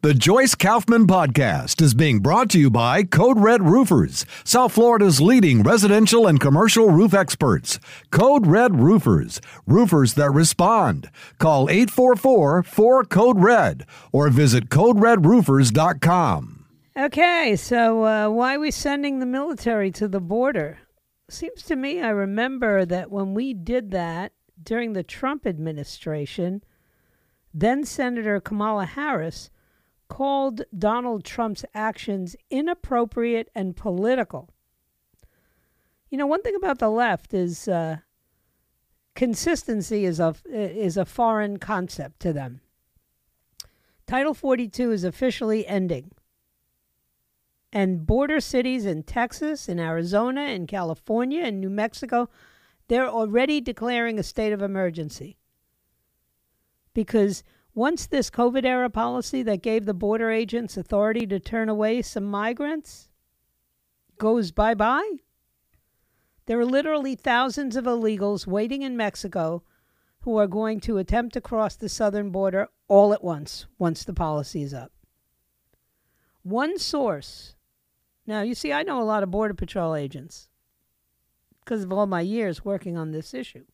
The Joyce Kaufman Podcast is being brought to you by Code Red Roofers, South Florida's leading residential and commercial roof experts. Code Red Roofers, roofers that respond. Call 844 4 Code Red or visit CodeRedRoofers.com. Okay, so uh, why are we sending the military to the border? Seems to me I remember that when we did that during the Trump administration, then Senator Kamala Harris called Donald Trump's actions inappropriate and political. You know, one thing about the left is uh, consistency is a is a foreign concept to them. Title 42 is officially ending. And border cities in Texas, in Arizona, in California, in New Mexico, they're already declaring a state of emergency. Because once this COVID era policy that gave the border agents authority to turn away some migrants goes bye bye, there are literally thousands of illegals waiting in Mexico who are going to attempt to cross the southern border all at once, once the policy is up. One source. Now, you see, I know a lot of Border Patrol agents because of all my years working on this issue.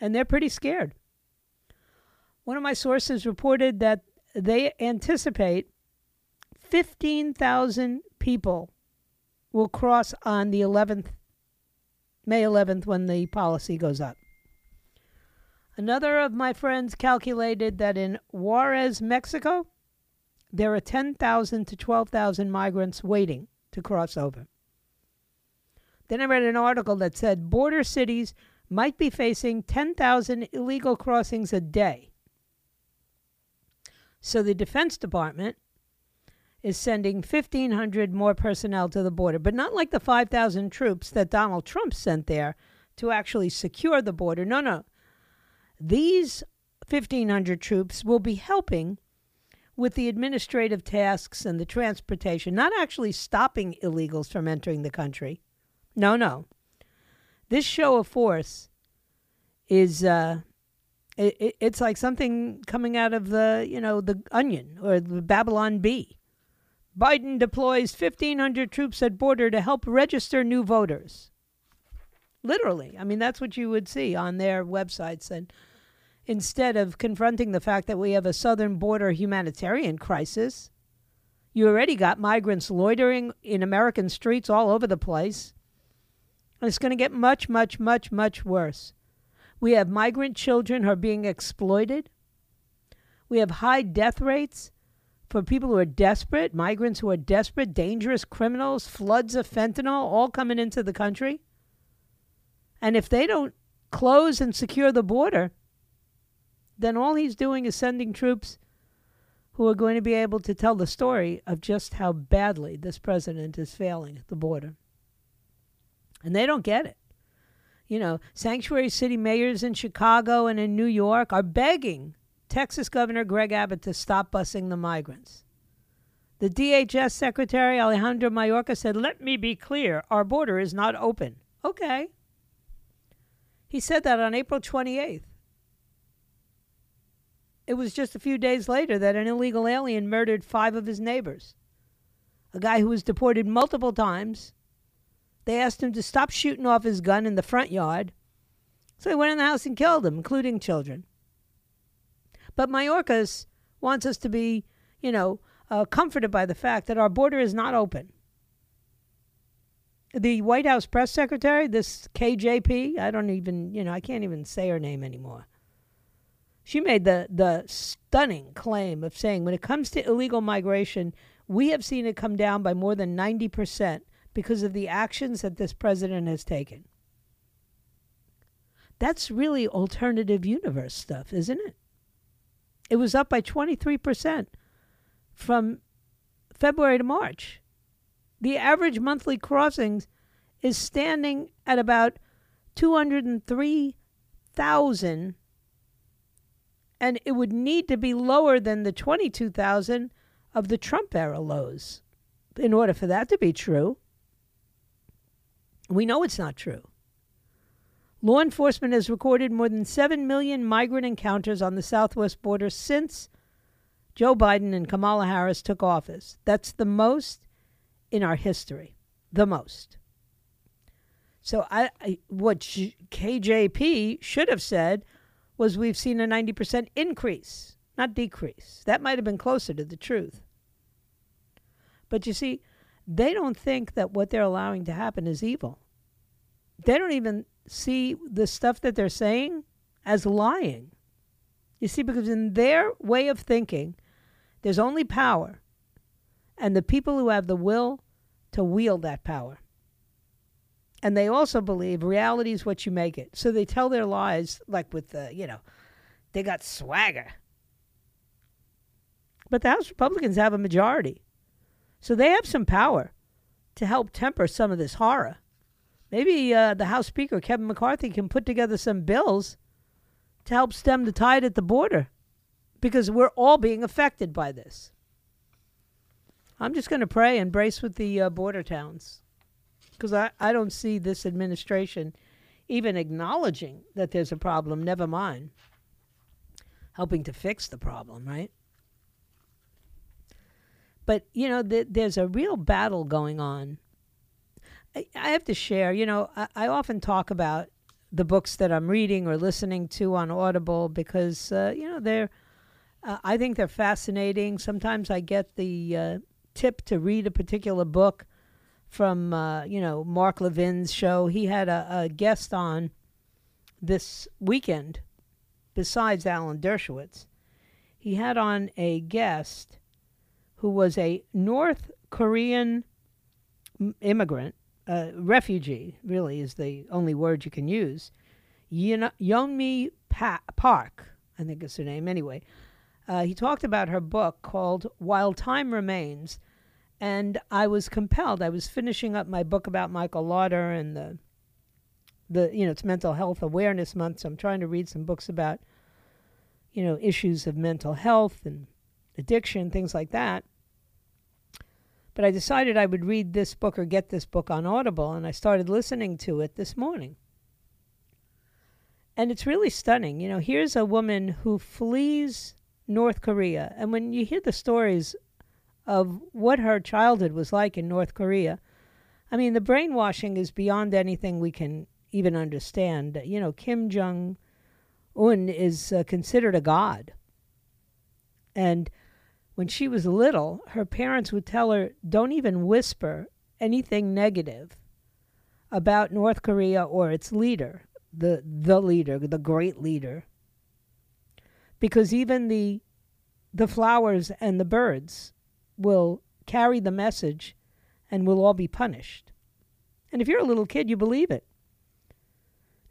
And they're pretty scared. One of my sources reported that they anticipate 15,000 people will cross on the 11th, May 11th, when the policy goes up. Another of my friends calculated that in Juarez, Mexico, there are 10,000 to 12,000 migrants waiting to cross over. Then I read an article that said border cities might be facing 10,000 illegal crossings a day. So the Defense Department is sending 1,500 more personnel to the border, but not like the 5,000 troops that Donald Trump sent there to actually secure the border. No, no. These 1,500 troops will be helping with the administrative tasks and the transportation, not actually stopping illegals from entering the country. No, no. This show of force is uh, it, it, it's like something coming out of the, you know, the Onion or the Babylon Bee. Biden deploys 1,500 troops at border to help register new voters. Literally. I mean, that's what you would see on their websites. And instead of confronting the fact that we have a southern border humanitarian crisis, you already got migrants loitering in American streets all over the place. And it's going to get much, much, much, much worse. We have migrant children who are being exploited. We have high death rates for people who are desperate, migrants who are desperate, dangerous criminals, floods of fentanyl all coming into the country. And if they don't close and secure the border, then all he's doing is sending troops who are going to be able to tell the story of just how badly this president is failing at the border. And they don't get it you know, sanctuary city mayors in Chicago and in New York are begging Texas Governor Greg Abbott to stop busing the migrants. The DHS Secretary Alejandro Mayorkas said, Let me be clear, our border is not open. Okay. He said that on April 28th. It was just a few days later that an illegal alien murdered five of his neighbors. A guy who was deported multiple times they asked him to stop shooting off his gun in the front yard. So he went in the house and killed them, including children. But Mayorkas wants us to be, you know, uh, comforted by the fact that our border is not open. The White House press secretary, this KJP, I don't even, you know, I can't even say her name anymore. She made the, the stunning claim of saying when it comes to illegal migration, we have seen it come down by more than 90% because of the actions that this president has taken. That's really alternative universe stuff, isn't it? It was up by 23% from February to March. The average monthly crossings is standing at about 203,000 and it would need to be lower than the 22,000 of the Trump era lows in order for that to be true. We know it's not true. Law enforcement has recorded more than 7 million migrant encounters on the southwest border since Joe Biden and Kamala Harris took office. That's the most in our history. The most. So I, I what KJP should have said was we've seen a 90% increase, not decrease. That might have been closer to the truth. But you see, they don't think that what they're allowing to happen is evil. They don't even see the stuff that they're saying as lying. You see, because in their way of thinking, there's only power and the people who have the will to wield that power. And they also believe reality is what you make it. So they tell their lies like with the, you know, they got swagger. But the House Republicans have a majority. So they have some power to help temper some of this horror. Maybe uh, the House Speaker, Kevin McCarthy, can put together some bills to help stem the tide at the border because we're all being affected by this. I'm just going to pray and brace with the uh, border towns because I, I don't see this administration even acknowledging that there's a problem, never mind helping to fix the problem, right? But, you know, th- there's a real battle going on. I, I have to share, you know, I, I, often talk about the books that I'm reading or listening to on Audible because, uh, you know, they're, uh, I think they're fascinating. Sometimes I get the uh, tip to read a particular book from, uh, you know, Mark Levin's show. He had a, a guest on this weekend besides Alan Dershowitz. He had on a guest who was a North Korean immigrant, uh, refugee, really is the only word you can use. Yeonmi pa- Park, I think is her name. Anyway, uh, he talked about her book called While Time Remains, and I was compelled. I was finishing up my book about Michael Laudor and the the you know it's Mental Health Awareness Month, so I'm trying to read some books about you know issues of mental health and addiction, things like that. But I decided I would read this book or get this book on Audible, and I started listening to it this morning. And it's really stunning. You know, here's a woman who flees North Korea. And when you hear the stories of what her childhood was like in North Korea, I mean, the brainwashing is beyond anything we can even understand. You know, Kim Jong un is uh, considered a god. And when she was little, her parents would tell her, don't even whisper anything negative about North Korea or its leader, the, the leader, the great leader. Because even the, the flowers and the birds will carry the message and will all be punished. And if you're a little kid, you believe it.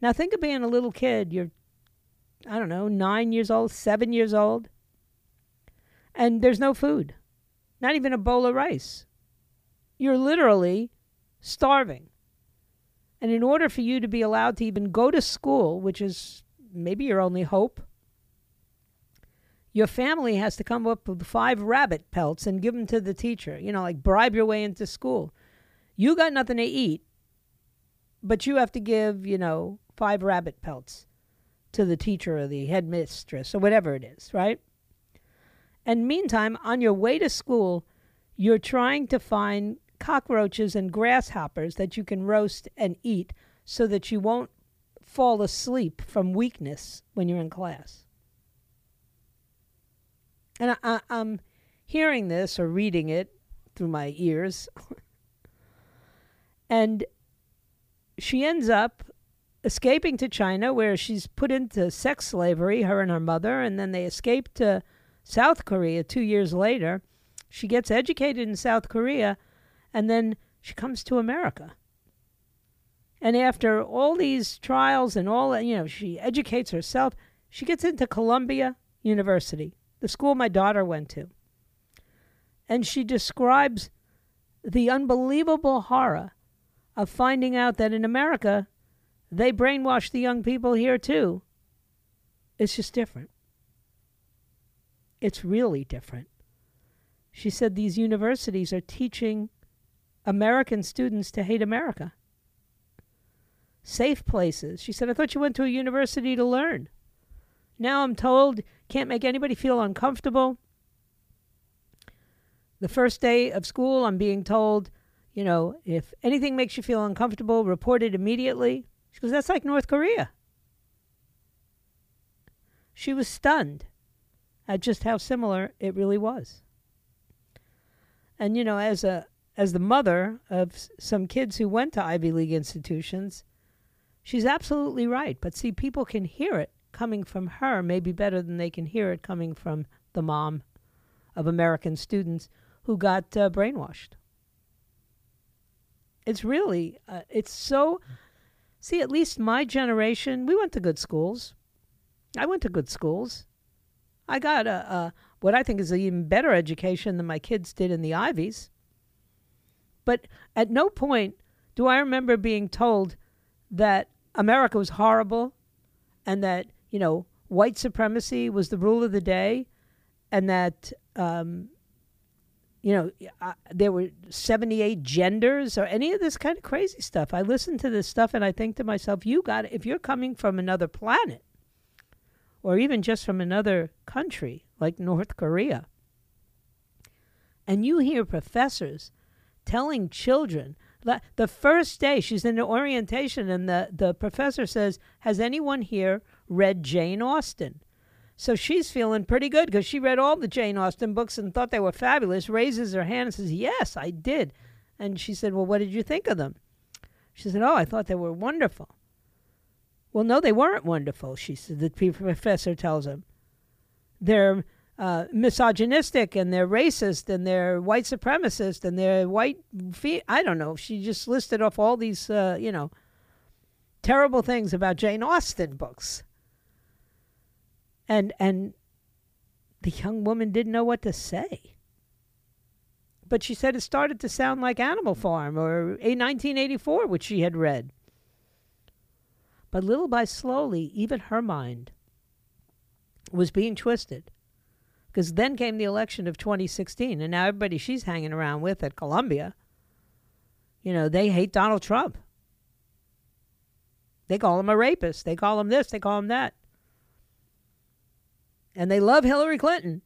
Now think of being a little kid. You're, I don't know, nine years old, seven years old and there's no food, not even a bowl of rice. You're literally starving. And in order for you to be allowed to even go to school, which is maybe your only hope, your family has to come up with five rabbit pelts and give them to the teacher. You know, like bribe your way into school. You got nothing to eat, but you have to give, you know, five rabbit pelts to the teacher or the headmistress or whatever it is, right? And meantime, on your way to school, you're trying to find cockroaches and grasshoppers that you can roast and eat so that you won't fall asleep from weakness when you're in class. And I, am hearing this or reading it through my ears. and she ends up escaping to China, where she's put into sex slavery, her and her mother, and then they escape to South Korea two years later. She gets educated in South Korea and then she comes to America. And after all these trials and all, you know, she educates herself. She gets into Columbia University, the school my daughter went to. And she describes the unbelievable horror of finding out that in America, they brainwash the young people here too. It's just different. It's really different. She said these universities are teaching American students to hate America. Safe places. She said, I thought you went to a university to learn. Now I'm told can't make anybody feel uncomfortable. the first day of school, I'm being told, you know, if anything makes you feel uncomfortable, report it immediately. She goes, that's like North Korea. She was stunned at just how similar it really was. And you know, as a as the mother of some kids who went to Ivy League institutions, she's absolutely right. But see, people can hear it coming from her maybe better than they can hear it coming from the mom of American students who got uh, brainwashed. It's really, uh, it's so. See, at least my generation, we went to good schools. I went to good schools. I got a, a what I think is an even better education than my kids did in the Ivies. But at no point do I remember being told that America was horrible and that, you know, white supremacy was the rule of the day and that, um, you know, there were 78 genders or any of this kind of crazy stuff. I listen to this stuff and I think to myself, you got it. If you're coming from another planet or even just from another country, like North Korea. And you hear professors telling children the first day she's in the orientation and the, the professor says, Has anyone here read Jane Austen? So she's feeling pretty good because she read all the Jane Austen books and thought they were fabulous, raises her hand and says, Yes, I did. And she said, Well, what did you think of them? She said, Oh, I thought they were wonderful. Well, no, they weren't wonderful, she said, the professor tells him they're uh, misogynistic and they're racist and they're white supremacist and they're white. Fe- I don't know. She just listed off all these, uh, you know, terrible things about Jane Austen books. And and the young woman didn't know what to say. But she said it started to sound like Animal Farm or a 1984, which she had read. But little by slowly, even her mind was being twisted. Because then came the election of 2016, and now everybody she's hanging around with at Columbia, you know, they hate Donald Trump. They call him a rapist. They call him this. They call him that. And they love Hillary Clinton.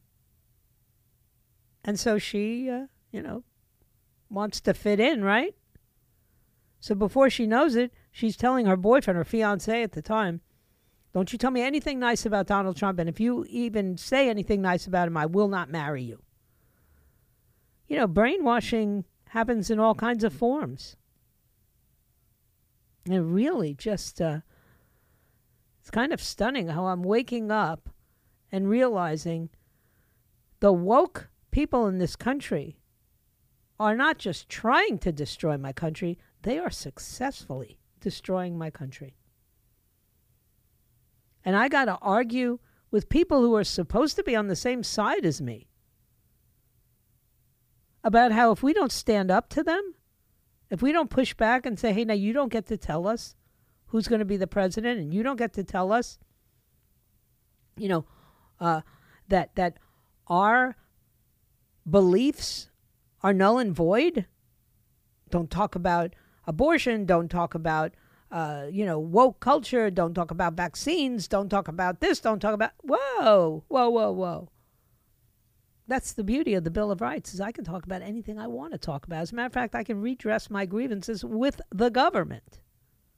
And so she, uh, you know, wants to fit in, right? So before she knows it, she's telling her boyfriend, her fiance at the time, don't you tell me anything nice about Donald Trump. And if you even say anything nice about him, I will not marry you. You know, brainwashing happens in all kinds of forms. And really just, uh, it's kind of stunning how I'm waking up and realizing the woke people in this country are not just trying to destroy my country, they are successfully destroying my country. And I got to argue with people who are supposed to be on the same side as me about how if we don't stand up to them, if we don't push back and say, hey, now you don't get to tell us who's going to be the president and you don't get to tell us, you know, uh, that, that our beliefs are null and void. Don't talk about abortion, don't talk about uh, you know, woke culture. Don't talk about vaccines. Don't talk about this. Don't talk about. Whoa, whoa, whoa, whoa. That's the beauty of the Bill of Rights is I can talk about anything I want to talk about. As a matter of fact, I can redress my grievances with the government.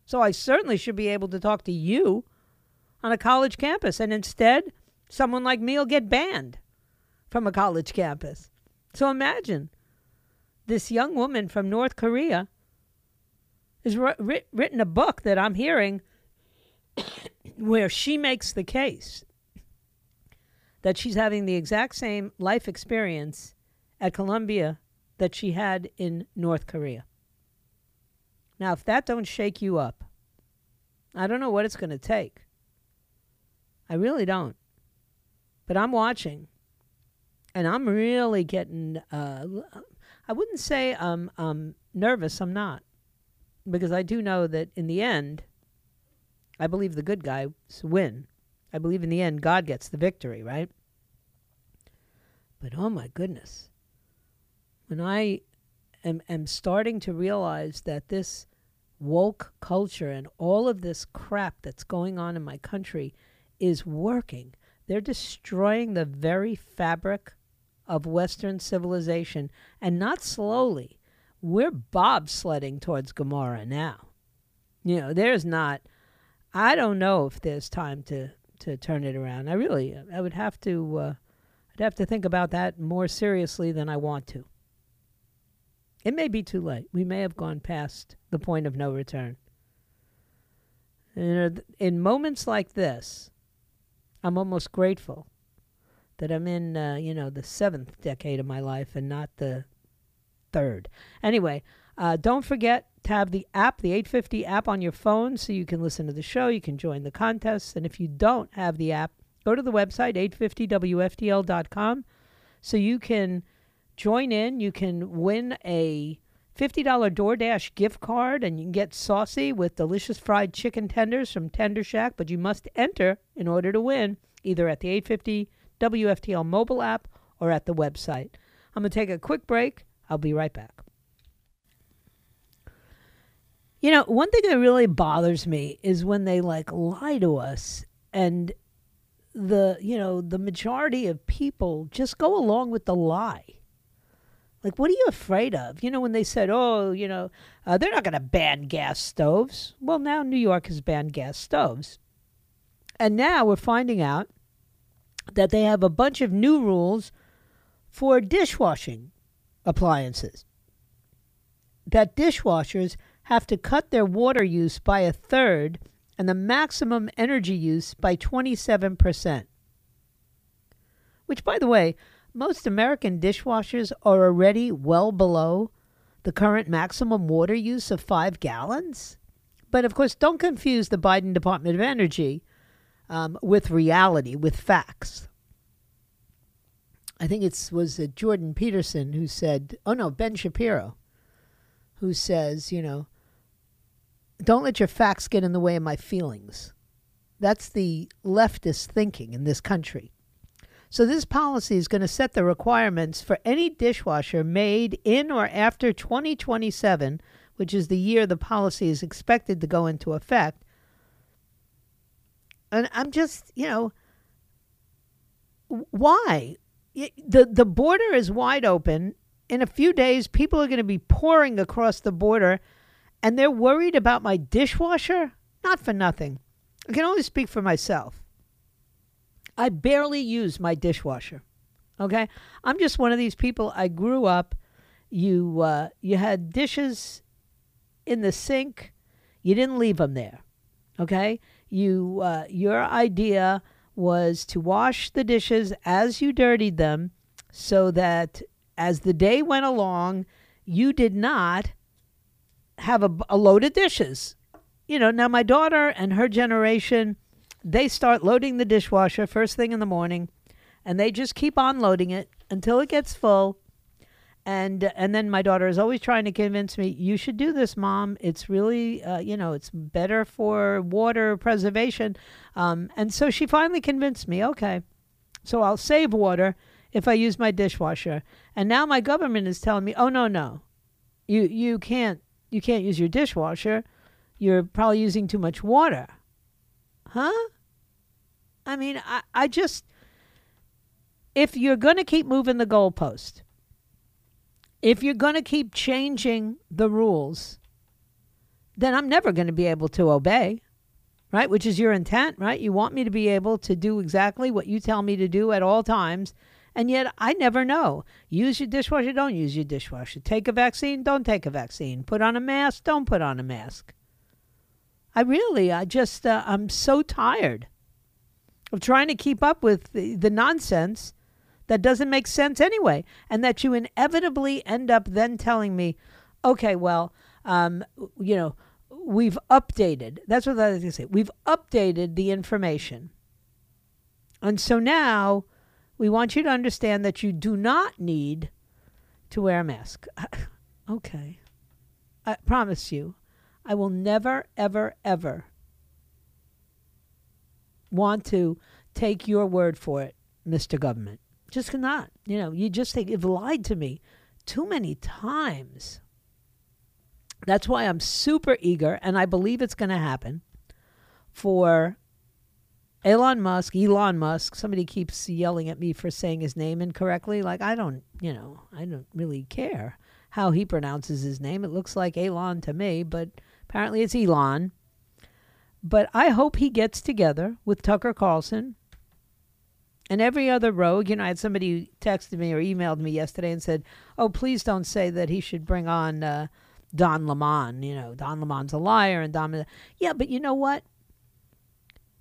So I certainly should be able to talk to you on a college campus. And instead, someone like me will get banned from a college campus. So imagine this young woman from North Korea has written a book that I'm hearing where she makes the case that she's having the exact same life experience at Columbia that she had in North Korea. Now, if that don't shake you up, I don't know what it's going to take. I really don't. But I'm watching, and I'm really getting. Uh, I wouldn't say I'm nervous. I'm not because I do know that in the end, I believe the good guys win. I believe in the end, God gets the victory, right? But oh my goodness, when I am, am starting to realize that this woke culture and all of this crap that's going on in my country is working, they're destroying the very fabric of Western civilization, and not slowly. We're bobsledding towards Gomorrah now. You know, there's not. I don't know if there's time to to turn it around. I really, I would have to. Uh, I'd have to think about that more seriously than I want to. It may be too late. We may have gone past the point of no return. Know, in moments like this, I'm almost grateful that I'm in, uh, you know, the seventh decade of my life and not the third. Anyway, uh, don't forget to have the app, the 850 app on your phone so you can listen to the show. You can join the contests. And if you don't have the app, go to the website, 850wftl.com, so you can join in. You can win a $50 DoorDash gift card and you can get saucy with delicious fried chicken tenders from Tender Shack, but you must enter in order to win either at the 850 WFTL mobile app or at the website. I'm going to take a quick break. I'll be right back. You know, one thing that really bothers me is when they like lie to us and the, you know, the majority of people just go along with the lie. Like, what are you afraid of? You know, when they said, oh, you know, uh, they're not going to ban gas stoves. Well, now New York has banned gas stoves. And now we're finding out that they have a bunch of new rules for dishwashing appliances. That dishwashers have to cut their water use by a third and the maximum energy use by 27%. Which, by the way, most American dishwashers are already well below the current maximum water use of five gallons. But of course, don't confuse the Biden Department of Energy um, with reality, with facts. I think it was uh, Jordan Peterson who said, oh no, Ben Shapiro, who says, you know, don't let your facts get in the way of my feelings. That's the leftist thinking in this country. So, this policy is going to set the requirements for any dishwasher made in or after 2027, which is the year the policy is expected to go into effect, and I'm just, you know, why? The, the border is wide open. In a few days, people are going to be pouring across the border, and they're worried about my dishwasher? Not for nothing. I can only speak for myself. I barely use my dishwasher. Okay? I'm just one of these people. I grew up, you, uh, you had dishes in the sink, you didn't leave them there. Okay? you uh, your idea was to wash the dishes as you dirtied them so that as the day went along you did not have a, a load of dishes. You know now my daughter and her generation they start loading the dishwasher first thing in the morning and they just keep on loading it until it gets full and and then my daughter is always trying to convince me you should do this mom. It's really uh, you know it's better for water preservation. Um, and so she finally convinced me okay so i'll save water if i use my dishwasher. And now my government is telling me oh no no. You you can't you can't use your dishwasher. You're probably using too much water. Huh? I mean i, I just if you're going to keep moving the goalpost if you're going to keep changing the rules, then I'm never going to be able to obey, right? Which is your intent, right? You want me to be able to do exactly what you tell me to do at all times. And yet I never know. Use your dishwasher, don't use your dishwasher. Take a vaccine, don't take a vaccine. Put on a mask, don't put on a mask. I really, I just, uh, I'm so tired of trying to keep up with the, the nonsense that doesn't make sense anyway, and that you inevitably end up then telling me, okay, well, um, you know, we've updated. That's what I was going to say. We've updated the information. And so now we want you to understand that you do not need to wear a mask. okay. I promise you, I will never, ever, ever want to take your word for it, Mr. Government. Just cannot. You know, you just think you've lied to me too many times. That's why I'm super eager, and I believe it's going to happen for Elon Musk, Elon Musk. Somebody keeps yelling at me for saying his name incorrectly. Like I don't, you know, I don't really care how he pronounces his name. It looks like Elon to me, but apparently it's Elon. But I hope he gets together with Tucker Carlson and every other rogue. You know, I had somebody texted me or emailed me yesterday and said, "Oh, please don't say that he should bring on uh, Don Lemon. You know, Don Lemon's a liar, and Don." Yeah, but you know what?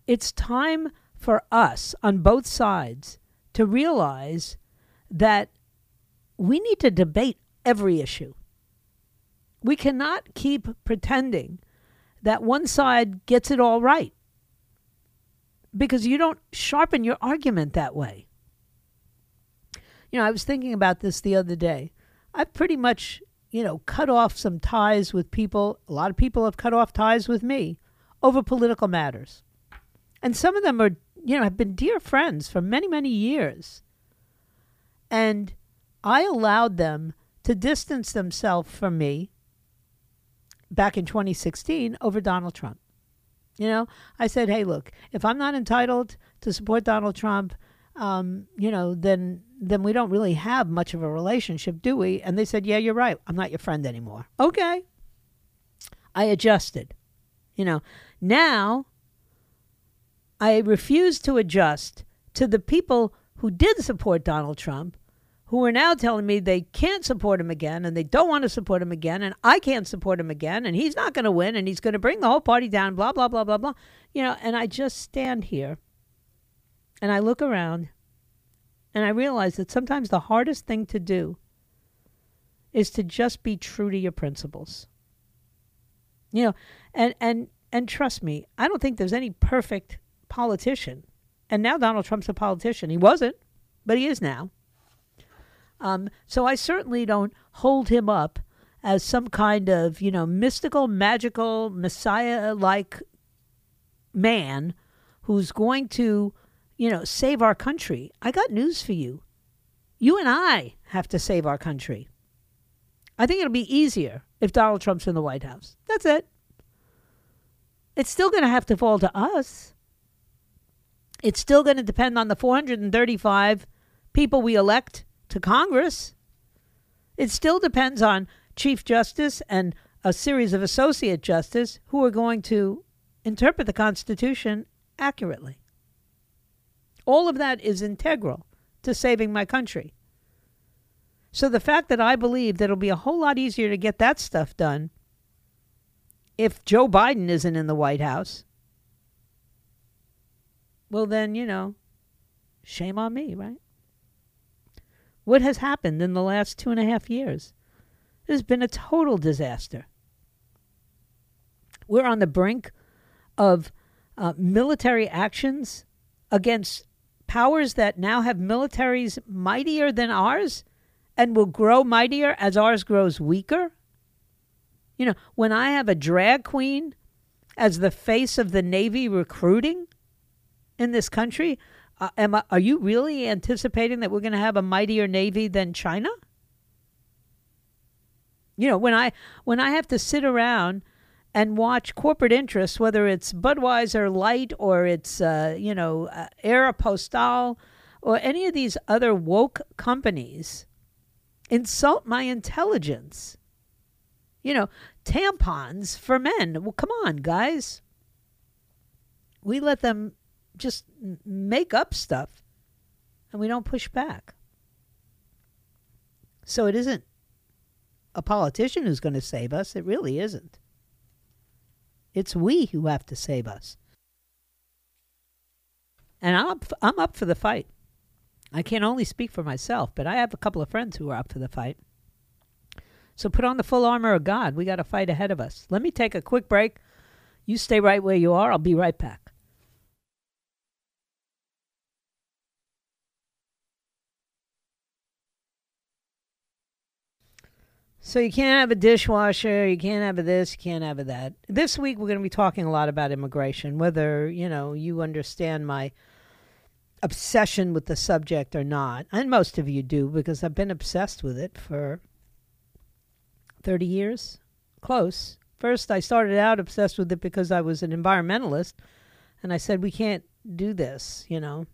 It's time for us on both sides to realize that we need to debate every issue. We cannot keep pretending that one side gets it all right because you don't sharpen your argument that way. You know, I was thinking about this the other day. I've pretty much, you know, cut off some ties with people. A lot of people have cut off ties with me over political matters. And some of them are, you know, have been dear friends for many, many years. And I allowed them to distance themselves from me back in 2016 over Donald Trump. You know, I said, hey, look, if I'm not entitled to support Donald Trump, um, you know, then then we don't really have much of a relationship, do we? And they said, yeah, you're right. I'm not your friend anymore. Okay. I adjusted. You know, now I refuse to adjust to the people who did support Donald Trump, who are now telling me they can't support him again and they don't want to support him again, and I can't support him again, and he's not going to win, and he's going to bring the whole party down, blah, blah, blah, blah, blah. You know, and I just stand here and I look around and I realize that sometimes the hardest thing to do is to just be true to your principles. You know, and and and trust me, I don't think there's any perfect politician. And now Donald Trump's a politician. He wasn't, but he is now. Um, so I certainly don't hold him up as some kind of, you know, mystical, magical, messiah like man who's going to, you know, save our country. I got news for you. You and I have to save our country. I think it'll be easier if Donald Trump's in the White House. That's it. It's still going to have to fall to us. It's still going to depend on the 435 people we elect to Congress. It still depends on Chief Justice and a series of Associate justices who are going to interpret the Constitution accurately. All of that is integral to saving my country. So the fact that I believe that it'll be a whole lot easier to get that stuff done if Joe Biden isn't in the White House well, then, you know, shame on me, right? What has happened in the last two and a half years? It has been a total disaster. We're on the brink of uh, military actions against powers that now have militaries mightier than ours and will grow mightier as ours grows weaker. You know, when I have a drag queen as the face of the Navy recruiting, in this country? Uh, am I, are you really anticipating that we're going to have a mightier navy than China? You know, when I when I have to sit around and watch corporate interests, whether it's Budweiser Light or it's uh, you know uh, or any of these other woke companies, insult my intelligence. You know, tampons for men. Well, come on, guys. We let them just make up stuff and we don't push back. So it isn't a politician who's going to save us. It really isn't. It's we who have to save us. And I'm up, I'm up for the fight. I can only speak for myself, but I have a couple of friends who are up for the fight. So put on the full armor of God. We got a fight ahead of us. Let me take a quick break. You stay right where you are. I'll be right back. So you can't have a dishwasher, you can't have a this, you can't have a that. This week we're going to be talking a lot about immigration, whether, you know, you understand my obsession with the subject or not. And most of you do because I've been obsessed with it for 30 years. Close. First I started out obsessed with it because I was an environmentalist and I said we can't do this, you know.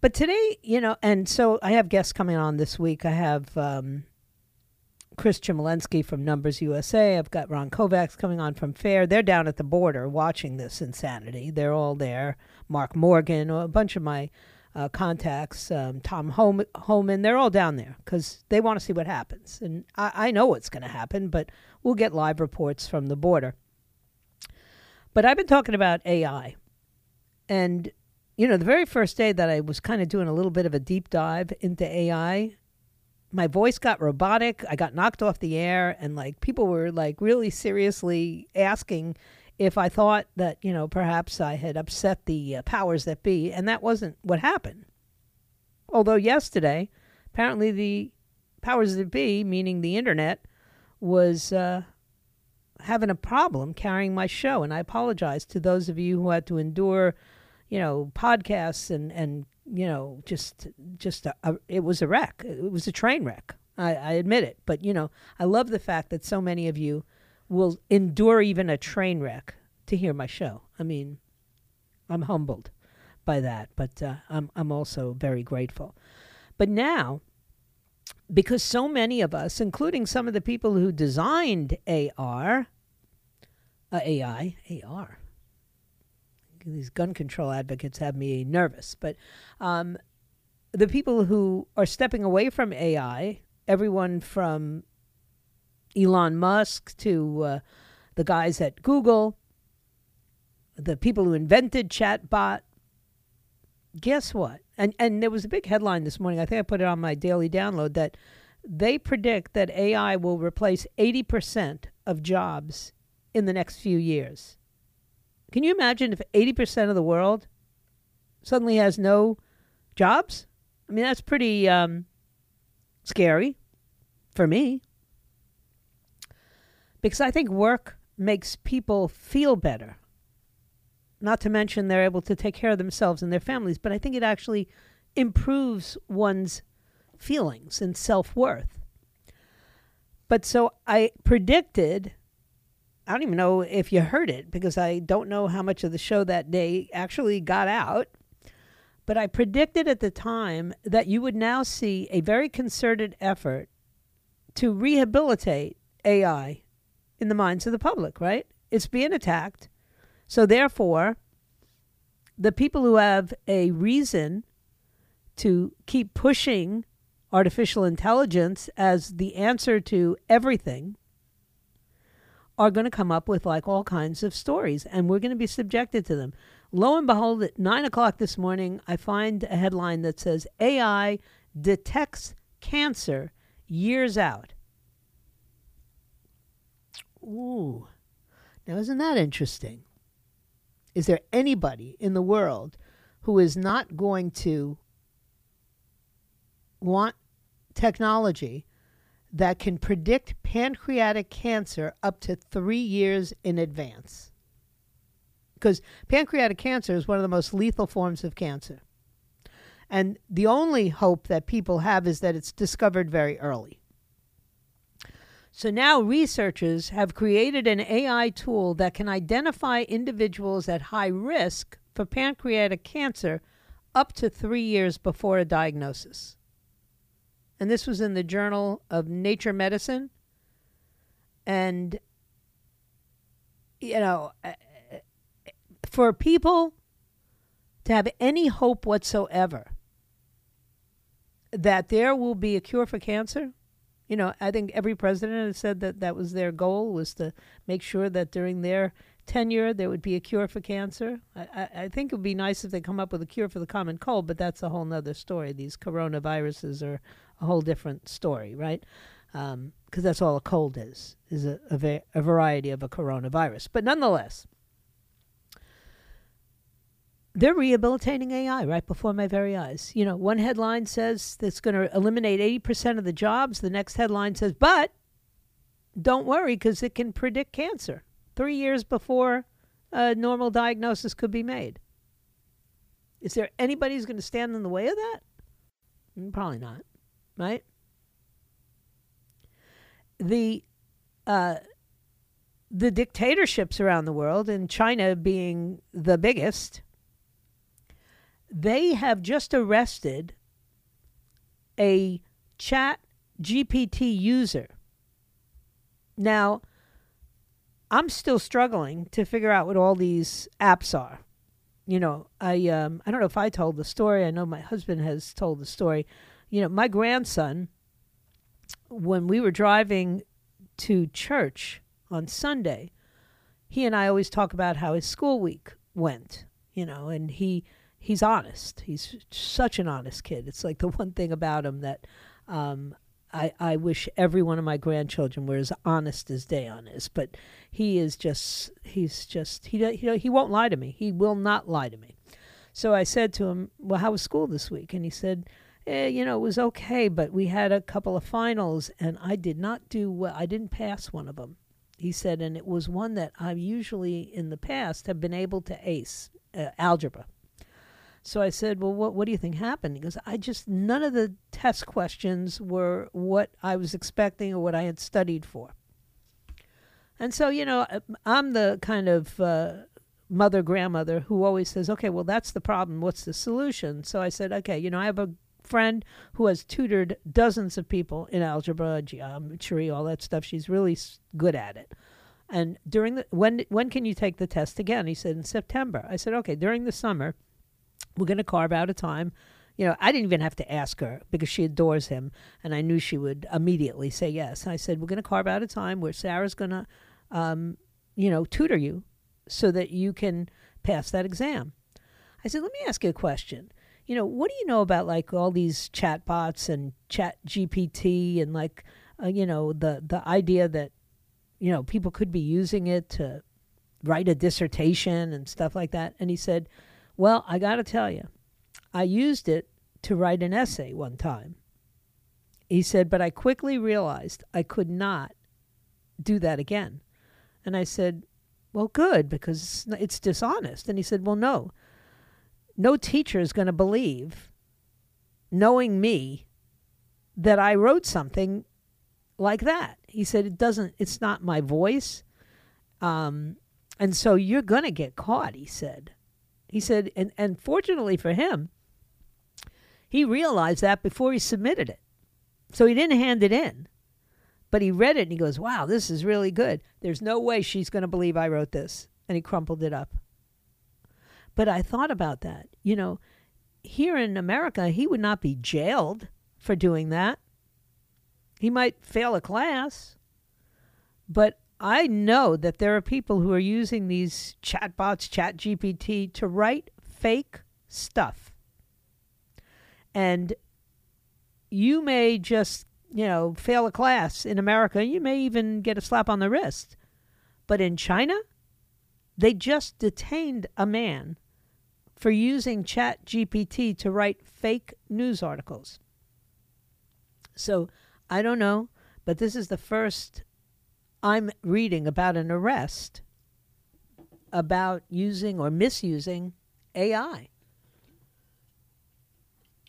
But today, you know, and so I have guests coming on this week. I have um, Chris Chmielewski from Numbers USA. I've got Ron Kovacs coming on from FAIR. They're down at the border watching this insanity. They're all there. Mark Morgan, a bunch of my uh, contacts, um, Tom Hom- Homan, they're all down there because they want to see what happens. And I, I know what's going to happen, but we'll get live reports from the border. But I've been talking about AI. And, you know, the very first day that I was kind of doing a little bit of a deep dive into AI, my voice got robotic. I got knocked off the air, and like people were like really seriously asking if I thought that, you know, perhaps I had upset the uh, powers that be. And that wasn't what happened. Although yesterday, apparently the powers that be, meaning the internet, was uh, having a problem carrying my show. And I apologize to those of you who had to endure, you know, podcasts and, and you know, just just a, a, it was a wreck. It was a train wreck. I, I admit it. But, you know, I love the fact that so many of you will endure even a train wreck to hear my show. I mean, I'm humbled by that, but uh, I'm, I'm also very grateful. But now, because so many of us, including some of the people who designed AR, uh, AI, AR, these gun control advocates have me nervous, but um, the people who are stepping away from AI, everyone from Elon Musk to uh, the guys at Google, the people who invented chatbot. Guess what? And and there was a big headline this morning. I think I put it on my daily download that they predict that AI will replace 80% of jobs in the next few years. Can you imagine if 80% of the world suddenly has no jobs? I mean, that's pretty um, scary for me. Because I think work makes people feel better. Not to mention they're able to take care of themselves and their families, but I think it actually improves one's feelings and self worth. But so I predicted, I don't even know if you heard it because I don't know how much of the show that day actually got out. But I predicted at the time that you would now see a very concerted effort to rehabilitate AI in the minds of the public, right? It's being attacked. So, therefore, the people who have a reason to keep pushing artificial intelligence as the answer to everything are going to come up with like all kinds of stories, and we're going to be subjected to them. Lo and behold, at nine o'clock this morning, I find a headline that says AI detects cancer years out. Ooh. Now, isn't that interesting? Is there anybody in the world who is not going to want technology that can predict pancreatic cancer up to three years in advance? Because pancreatic cancer is one of the most lethal forms of cancer. And the only hope that people have is that it's discovered very early. So now researchers have created an AI tool that can identify individuals at high risk for pancreatic cancer up to three years before a diagnosis. And this was in the Journal of Nature Medicine. And, you know, uh, for people to have any hope whatsoever that there will be a cure for cancer, you know, I think every president has said that that was their goal was to make sure that during their tenure there would be a cure for cancer. I, I, I think it would be nice if they come up with a cure for the common cold, but that's a whole nother story. These coronaviruses are a whole different story, right? Because um, that's all a cold is, is a, a, va- a variety of a coronavirus. But nonetheless, they're rehabilitating AI right before my very eyes. You know, one headline says that's going to eliminate 80% of the jobs. The next headline says, but don't worry because it can predict cancer three years before a normal diagnosis could be made. Is there anybody who's going to stand in the way of that? Mm, probably not, right? The uh, the dictatorships around the world, and China being the biggest, they have just arrested a chat GPT user. Now, I'm still struggling to figure out what all these apps are. You know, I um, I don't know if I told the story. I know my husband has told the story. You know, my grandson, when we were driving to church on Sunday, he and I always talk about how his school week went. You know, and he he's honest. He's such an honest kid. It's like the one thing about him that um, I, I wish every one of my grandchildren were as honest as Dayon is, but he is just he's just he he he won't lie to me. He will not lie to me. So I said to him, "Well, how was school this week?" And he said, eh, "You know, it was okay, but we had a couple of finals, and I did not do well. I didn't pass one of them." He said, and it was one that I usually in the past have been able to ace, uh, algebra. So I said, Well, what, what do you think happened? He goes, I just, none of the test questions were what I was expecting or what I had studied for. And so, you know, uh, I'm the kind of uh, mother, grandmother who always says, Okay, well, that's the problem. What's the solution? So I said, Okay, you know, I have a friend who has tutored dozens of people in algebra, geometry, all that stuff. She's really good at it. And during the when when can you take the test again? He said in September. I said, okay, during the summer, we're going to carve out a time. You know, I didn't even have to ask her because she adores him, and I knew she would immediately say yes. I said, We're going to carve out a time where Sarah's going to, um, you know, tutor you so that you can pass that exam. I said, Let me ask you a question. You know, what do you know about like all these chat bots and chat GPT and like, uh, you know, the, the idea that, you know, people could be using it to write a dissertation and stuff like that? And he said, well, I got to tell you, I used it to write an essay one time. He said, but I quickly realized I could not do that again. And I said, well, good, because it's dishonest. And he said, well, no. No teacher is going to believe, knowing me, that I wrote something like that. He said, it doesn't, it's not my voice. Um, and so you're going to get caught, he said. He said, and, and fortunately for him, he realized that before he submitted it. So he didn't hand it in. But he read it and he goes, wow, this is really good. There's no way she's going to believe I wrote this. And he crumpled it up. But I thought about that. You know, here in America, he would not be jailed for doing that. He might fail a class, but I know that there are people who are using these chatbots, ChatGPT, to write fake stuff. And you may just, you know, fail a class in America. You may even get a slap on the wrist. But in China, they just detained a man for using ChatGPT to write fake news articles. So I don't know, but this is the first I'm reading about an arrest about using or misusing AI.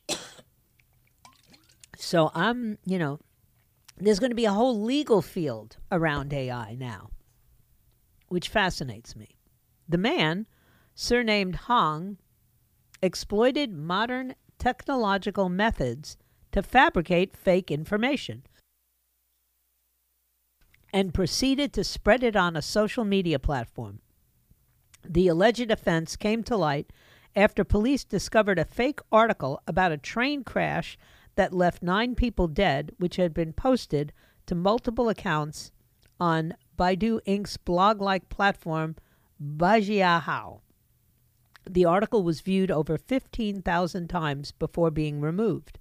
so I'm, you know, there's going to be a whole legal field around AI now, which fascinates me. The man, surnamed Hong, exploited modern technological methods to fabricate fake information and proceeded to spread it on a social media platform. The alleged offense came to light after police discovered a fake article about a train crash that left nine people dead, which had been posted to multiple accounts on Baidu Inc.'s blog like platform, Baijiahao. The article was viewed over 15,000 times before being removed.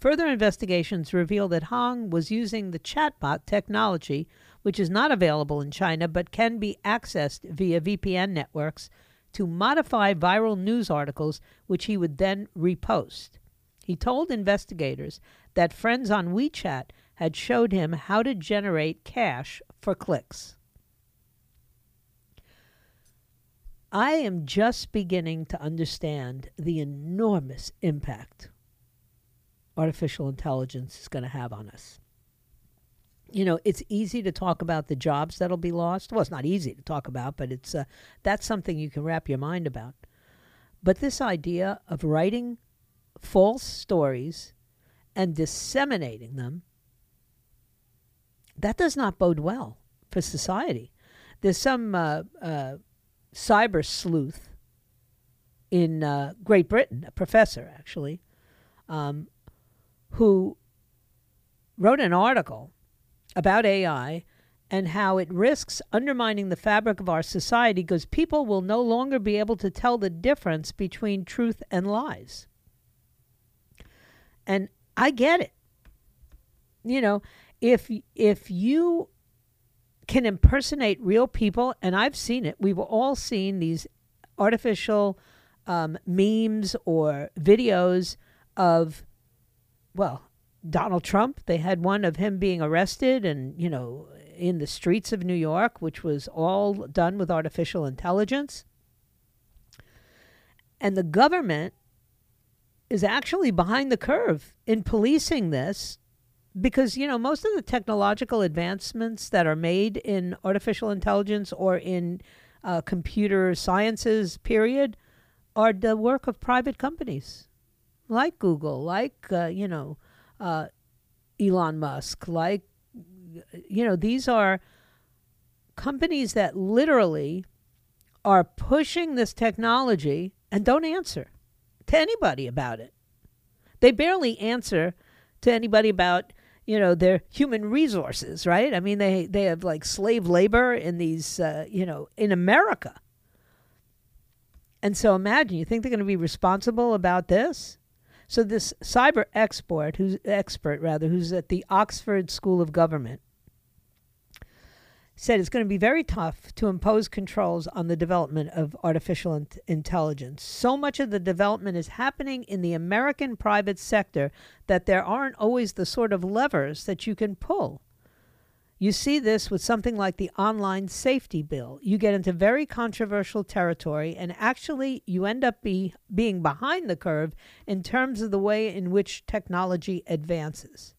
Further investigations reveal that Hong was using the chatbot technology, which is not available in China but can be accessed via VPN networks, to modify viral news articles, which he would then repost. He told investigators that friends on WeChat had showed him how to generate cash for clicks. I am just beginning to understand the enormous impact artificial intelligence is going to have on us. you know, it's easy to talk about the jobs that'll be lost. Well, it's not easy to talk about, but it's uh, that's something you can wrap your mind about. But this idea of writing false stories and disseminating them, that does not bode well for society. There's some uh, uh, cyber sleuth in uh, Great Britain, a professor actually, um, who wrote an article about AI and how it risks undermining the fabric of our society because people will no longer be able to tell the difference between truth and lies. And I get it. You know, if if you can impersonate real people, and I've seen it, we've all seen these artificial um, memes or videos of, well, Donald Trump. They had one of him being arrested and, you know, in the streets of New York, which was all done with artificial intelligence. And the government is actually behind the curve in policing this because, you know, most of the technological advancements that are made in artificial intelligence or in uh, computer sciences, period, are the work of private companies like Google, like, uh, you know, uh, Elon Musk, like, you know, these are companies that literally are pushing this technology and don't answer to anybody about it. They barely answer to anybody about you know their human resources right? I mean they they have like slave labor in these uh, you know in america. And so imagine you think they're going to be responsible about this? So this cyber expert, who's expert rather, who's at the Oxford School of Government, said it's going to be very tough to impose controls on the development of artificial in- intelligence. So much of the development is happening in the American private sector that there aren't always the sort of levers that you can pull. You see this with something like the online safety bill. You get into very controversial territory, and actually, you end up be, being behind the curve in terms of the way in which technology advances.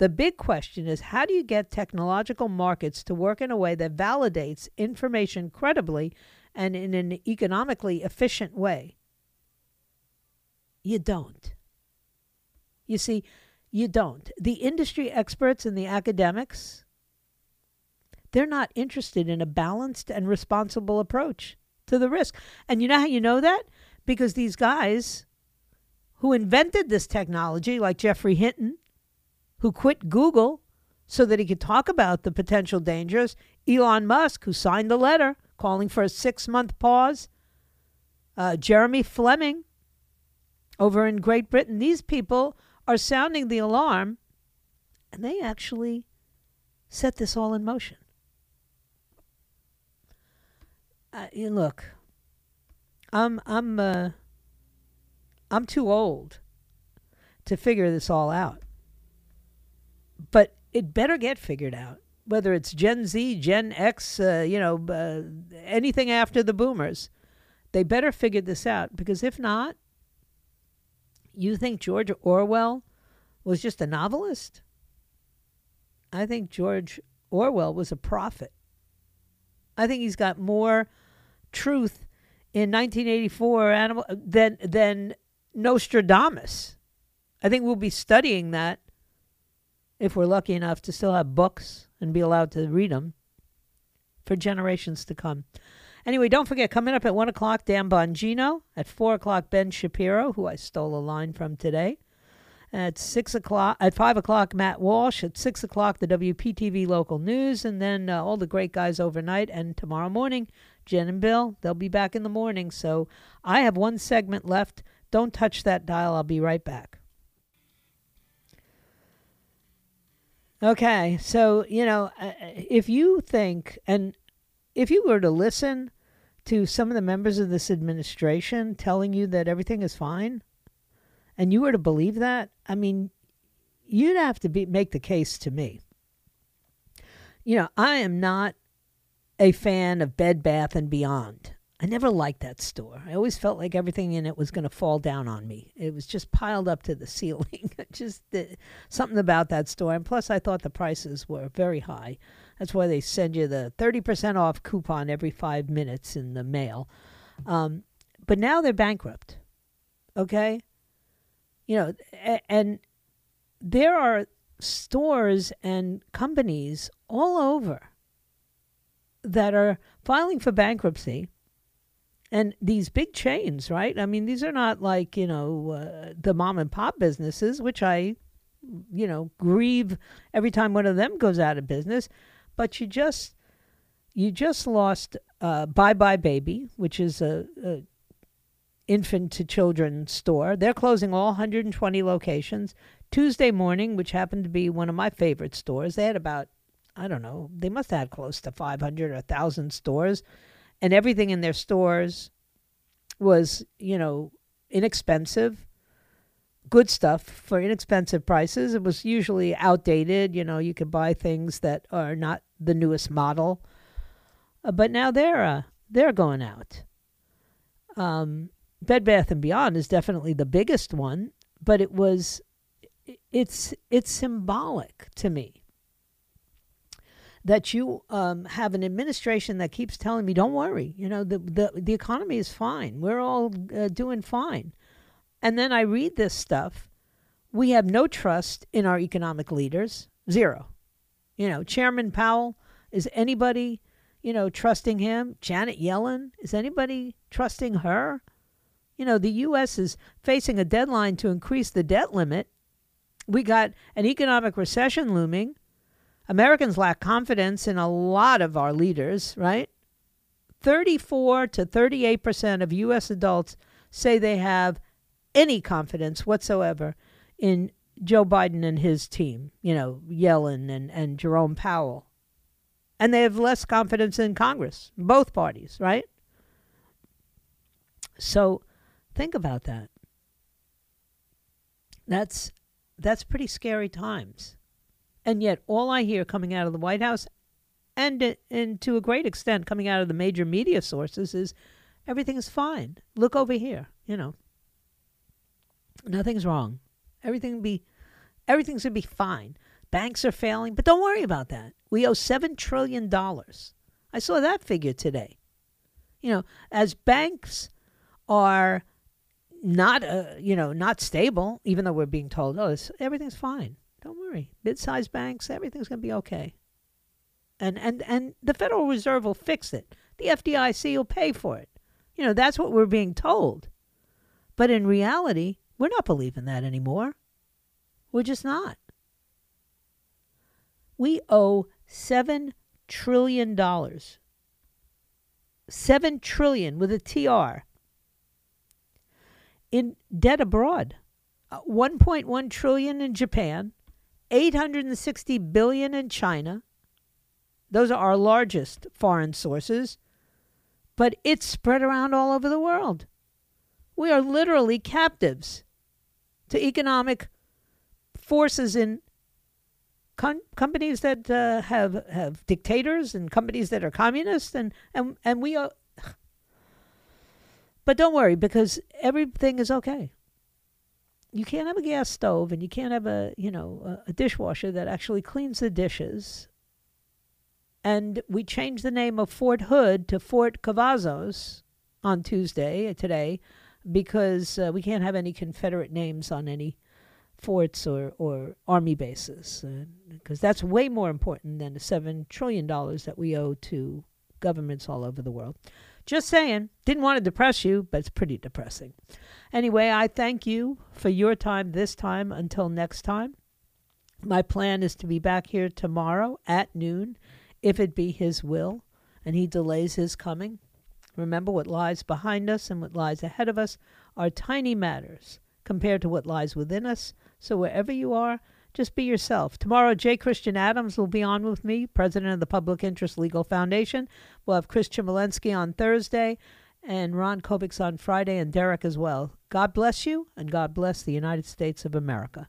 The big question is how do you get technological markets to work in a way that validates information credibly and in an economically efficient way? You don't. You see, you don't. The industry experts and the academics, they're not interested in a balanced and responsible approach to the risk. And you know how you know that? Because these guys who invented this technology, like Geoffrey Hinton, who quit Google so that he could talk about the potential dangers, Elon Musk, who signed the letter calling for a six month pause, uh, Jeremy Fleming over in Great Britain, these people are sounding the alarm and they actually set this all in motion. uh, look, I'm I'm uh, I'm too old to figure this all out. But it better get figured out. Whether it's Gen Z, Gen X, uh, you know, uh, anything after the boomers, they better figure this out because if not, you think George Orwell was just a novelist? I think George Orwell was a prophet. I think he's got more truth in 1984 animal than than Nostradamus. I think we'll be studying that if we're lucky enough to still have books and be allowed to read them for generations to come. Anyway, don't forget, coming up at 1 o'clock, Dan Bongino. At 4 o'clock, Ben Shapiro, who I stole a line from today. At 6 o'clock, at 5 o'clock, Matt Walsh. At 6 o'clock, the WPTV local news. And then uh, all the great guys overnight. And tomorrow morning, Jen and Bill, they'll be back in the morning. So I have one segment left. Don't touch that dial. I'll be right back. Okay, so, you know, uh, if you think, and if you were to listen to some of the members of this administration telling you that everything is fine, and you were to believe that, I mean, you'd have to be, make the case to me. You know, I am not a fan of Bed Bath and Beyond. I never liked that store. I always felt like everything in it was going to fall down on me. It was just piled up to the ceiling. just uh, something about that store. And plus, I thought the prices were very high. That's why they send you the 30% off coupon every five minutes in the mail. Um, but now they're bankrupt. Okay? You know, and there are stores and companies all over that are filing for bankruptcy and these big chains right? I mean these are not like you know uh, the mom and pop businesses which i you know grieve every time one of them goes out of business. But you just you just lost uh, buybuy BABY which is a, a infant to children store. They're closing all 120 locations. Tuesday morning, which happened to be one of my favorite stores, they had about, I don't know, they must have had close to 500 or 1,000 stores. And everything in their stores was, you know, inexpensive, good stuff for inexpensive prices. It was usually outdated. You know, you could buy things that are not the newest model. Uh, but now they're uh, they're going out. Um, Bed Bath and Beyond is definitely the biggest one, but it was it's it's symbolic to me that you um, have an administration that keeps telling me, "Don't worry, you know the the the economy is fine. We're all uh, doing fine," and then I read this stuff. We have no trust in our economic leaders. Zero. You know, Chairman Powell. Is anybody, you know, trusting him? Janet Yellen. Is anybody trusting her? You know, the U.S. is facing a deadline to increase the debt limit we got an economic recession looming. Americans lack confidence in a lot of our leaders, right? 34 to 38% of U.S. adults say they have any confidence whatsoever in Joe Biden and his team, you know, Yellen and, and Jerome Powell. And they have less confidence in Congress, both parties, right? So think about that. That's that's pretty scary times. And yet, all I hear coming out of the White House, and, and to a great extent coming out of the major media sources, is everything is fine. Look over here. You know, nothing's wrong. Everything be, everything's gonna be fine. Banks are failing, but don't worry about that. We owe seven trillion dollars. I saw that figure today. You know, as banks are not uh, you know not stable even though we're being told oh everything's fine don't worry. Mid-sized banks everything's going to be okay. And and and the federal reserve will fix it. The FDIC will pay for it. You know that's what we're being told. But in reality we're not believing that anymore. We're just not. We owe 7 trillion dollars. 7 trillion with a tr in debt abroad. Uh, 1.1 trillion in Japan, 860 billion in China. Those are our largest foreign sources, but it's spread around all over the world. We are literally captives to economic forces in com- companies that uh, have have dictators and companies that are communists and and and we are but don't worry because everything is okay. You can't have a gas stove and you can't have a, you know, a, a dishwasher that actually cleans the dishes. And we changed the name of Fort Hood to Fort Cavazos on Tuesday, uh, today, because uh, we can't have any Confederate names on any forts or, or army bases, because uh, that's way more important than the $7 trillion that we owe to governments all over the world. Just saying. Didn't want to depress you, but it's pretty depressing. Anyway, I thank you for your time this time. Until next time, my plan is to be back here tomorrow at noon, if it be His will, and He delays His coming. Remember, what lies behind us and what lies ahead of us are tiny matters compared to what lies within us. So, wherever you are, just be yourself. Tomorrow, J. Christian Adams will be on with me, president of the Public Interest Legal Foundation. We'll have Chris Chmielewski on Thursday and Ron Kovics on Friday and Derek as well. God bless you and God bless the United States of America.